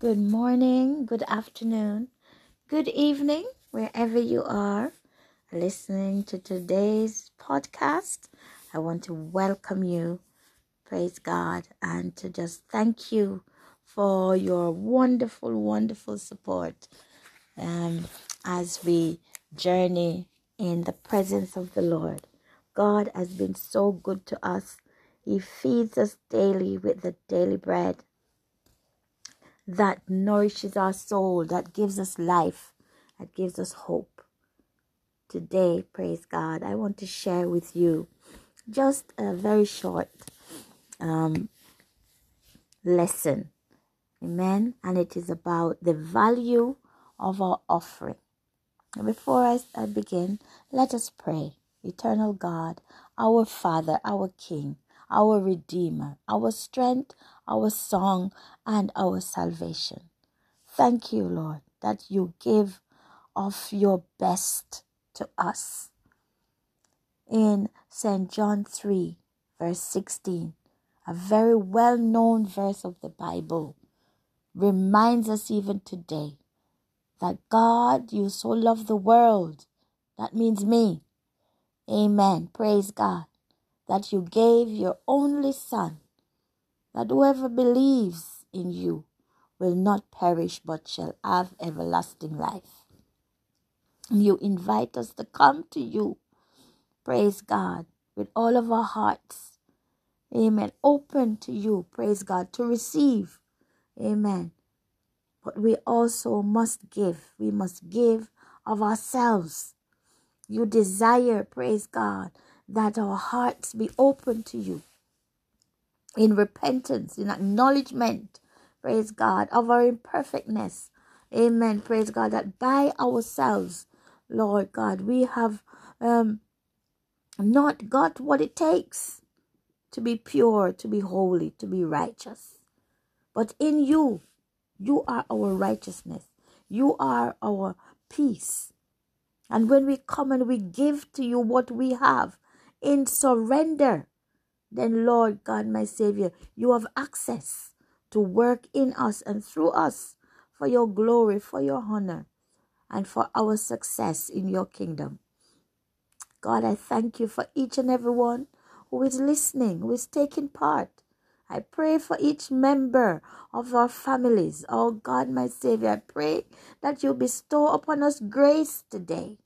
Good morning, good afternoon, good evening, wherever you are listening to today's podcast. I want to welcome you, praise God, and to just thank you for your wonderful, wonderful support um, as we journey in the presence of the Lord. God has been so good to us. He feeds us daily with the daily bread that nourishes our soul, that gives us life, that gives us hope. Today, praise God, I want to share with you just a very short um, lesson. Amen. And it is about the value of our offering. Before I, I begin, let us pray. Eternal God, our Father, our King, our Redeemer, our strength, our song, and our salvation. Thank you, Lord, that you give of your best to us. In St. John 3, verse 16, a very well known verse of the Bible, reminds us even today that God, you so love the world. That means me. Amen. Praise God. That you gave your only Son, that whoever believes in you will not perish but shall have everlasting life. You invite us to come to you, praise God, with all of our hearts. Amen. Open to you, praise God, to receive. Amen. But we also must give. We must give of ourselves. You desire, praise God, that our hearts be open to you in repentance, in acknowledgement, praise God, of our imperfectness. Amen. Praise God, that by ourselves, Lord God, we have um, not got what it takes to be pure, to be holy, to be righteous. But in you, you are our righteousness. You are our peace. And when we come and we give to you what we have in surrender, then, Lord God, my Savior, you have access to work in us and through us for your glory, for your honor, and for our success in your kingdom. God, I thank you for each and every one who is listening, who is taking part. I pray for each member of our families. Oh God, my Savior, I pray that you bestow upon us grace today.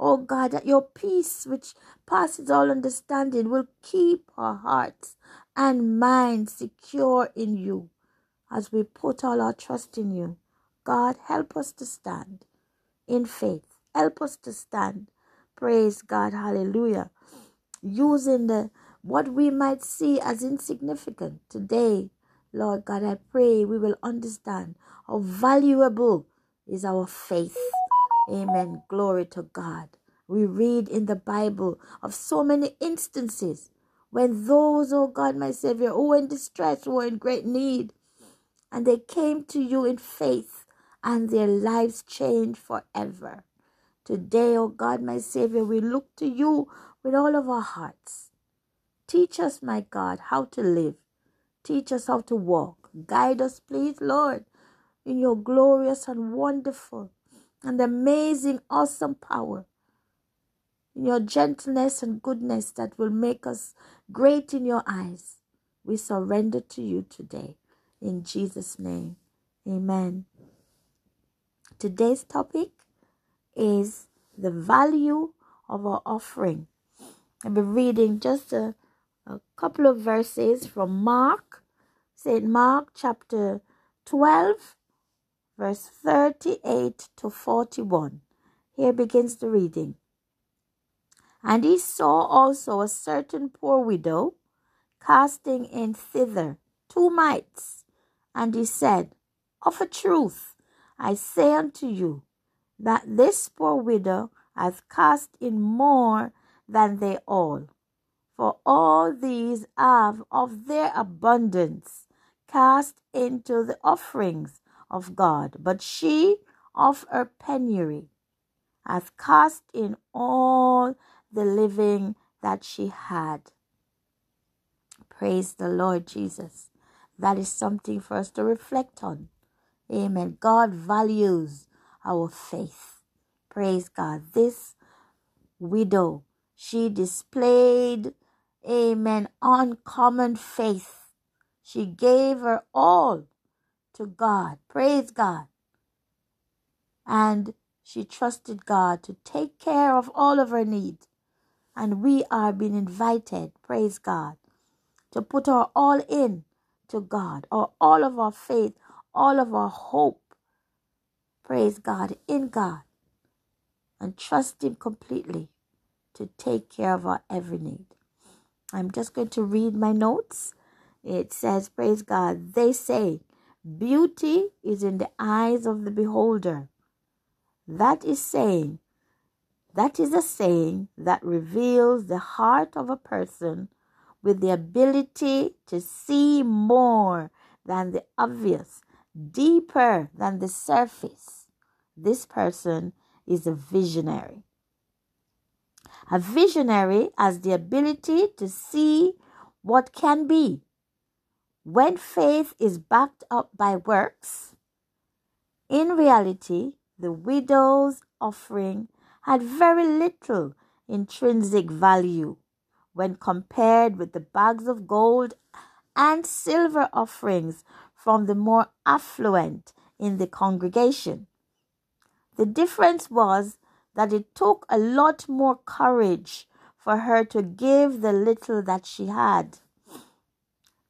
Oh God, that your peace, which passes all understanding, will keep our hearts and minds secure in you as we put all our trust in you. God, help us to stand in faith. Help us to stand. Praise God. Hallelujah. Using the what we might see as insignificant today, Lord God, I pray we will understand how valuable is our faith. Amen. Glory to God. We read in the Bible of so many instances when those, oh God, my Savior, who were in distress, who were in great need, and they came to you in faith and their lives changed forever. Today, oh God, my Savior, we look to you with all of our hearts. Teach us, my God, how to live. Teach us how to walk. Guide us, please, Lord, in your glorious and wonderful and amazing, awesome power. In your gentleness and goodness that will make us great in your eyes. We surrender to you today. In Jesus' name, amen. Today's topic is the value of our offering. I'll be reading just a a couple of verses from Mark, St. Mark chapter 12, verse 38 to 41. Here begins the reading. And he saw also a certain poor widow casting in thither two mites. And he said, Of a truth, I say unto you, that this poor widow hath cast in more than they all. For all these have of their abundance cast into the offerings of God, but she of her penury hath cast in all the living that she had. Praise the Lord Jesus. That is something for us to reflect on. Amen. God values our faith. Praise God. This widow, she displayed, amen, uncommon faith. She gave her all to God. Praise God. And she trusted God to take care of all of her needs. And we are being invited, praise God, to put our all in to God, or all of our faith, all of our hope, praise God, in God, and trust Him completely to take care of our every need. I'm just going to read my notes. It says, Praise God, they say, beauty is in the eyes of the beholder. That is saying, that is a saying that reveals the heart of a person with the ability to see more than the obvious, deeper than the surface. This person is a visionary. A visionary has the ability to see what can be. When faith is backed up by works, in reality, the widow's offering had very little intrinsic value when compared with the bags of gold and silver offerings from the more affluent in the congregation. The difference was that it took a lot more courage for her to give the little that she had.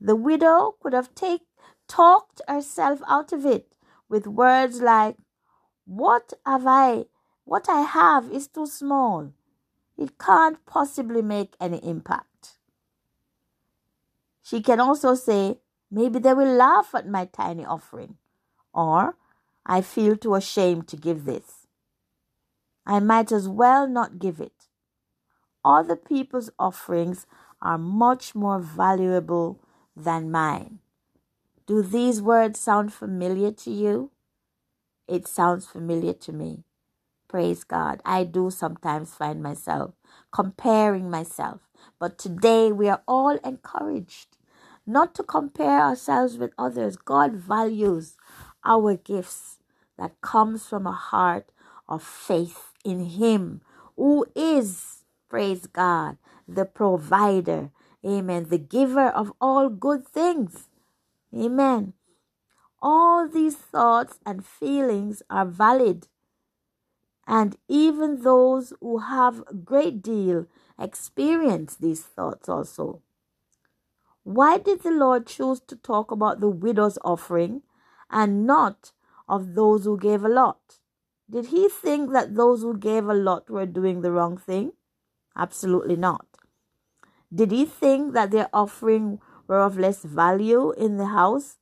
The widow could have take, talked herself out of it with words like, What have I? What I have is too small. It can't possibly make any impact. She can also say, Maybe they will laugh at my tiny offering. Or, I feel too ashamed to give this. I might as well not give it. Other people's offerings are much more valuable than mine. Do these words sound familiar to you? It sounds familiar to me. Praise God. I do sometimes find myself comparing myself. But today we are all encouraged not to compare ourselves with others. God values our gifts that comes from a heart of faith in Him who is, praise God, the provider. Amen. The giver of all good things. Amen. All these thoughts and feelings are valid. And even those who have a great deal experience these thoughts also. Why did the Lord choose to talk about the widow's offering and not of those who gave a lot? Did he think that those who gave a lot were doing the wrong thing? Absolutely not. Did he think that their offering were of less value in the house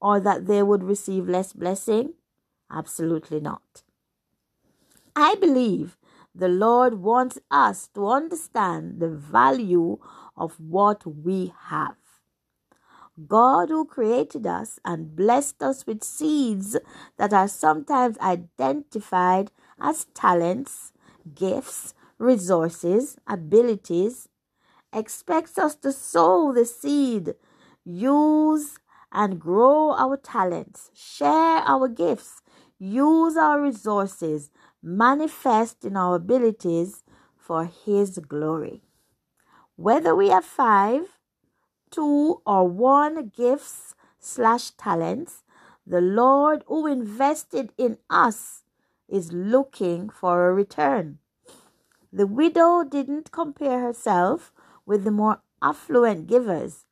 or that they would receive less blessing? Absolutely not. I believe the Lord wants us to understand the value of what we have. God, who created us and blessed us with seeds that are sometimes identified as talents, gifts, resources, abilities, expects us to sow the seed, use and grow our talents, share our gifts, use our resources, manifest in our abilities for His glory. Whether we have five, two or one gifts slash talents, the Lord who invested in us is looking for a return. The widow didn't compare herself with the more affluent givers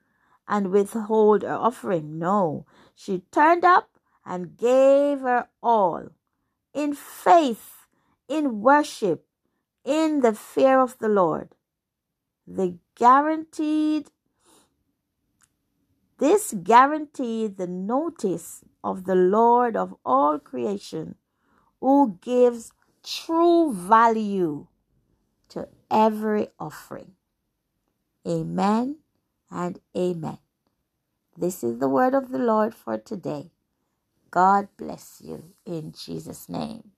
and withhold her offering. No, she turned up and gave her all in faith, in worship, in the fear of the Lord. The guaranteed this guaranteed the notice of the Lord of all creation, who gives true value to every offering. Amen and amen. This is the word of the Lord for today. God bless you in Jesus' name.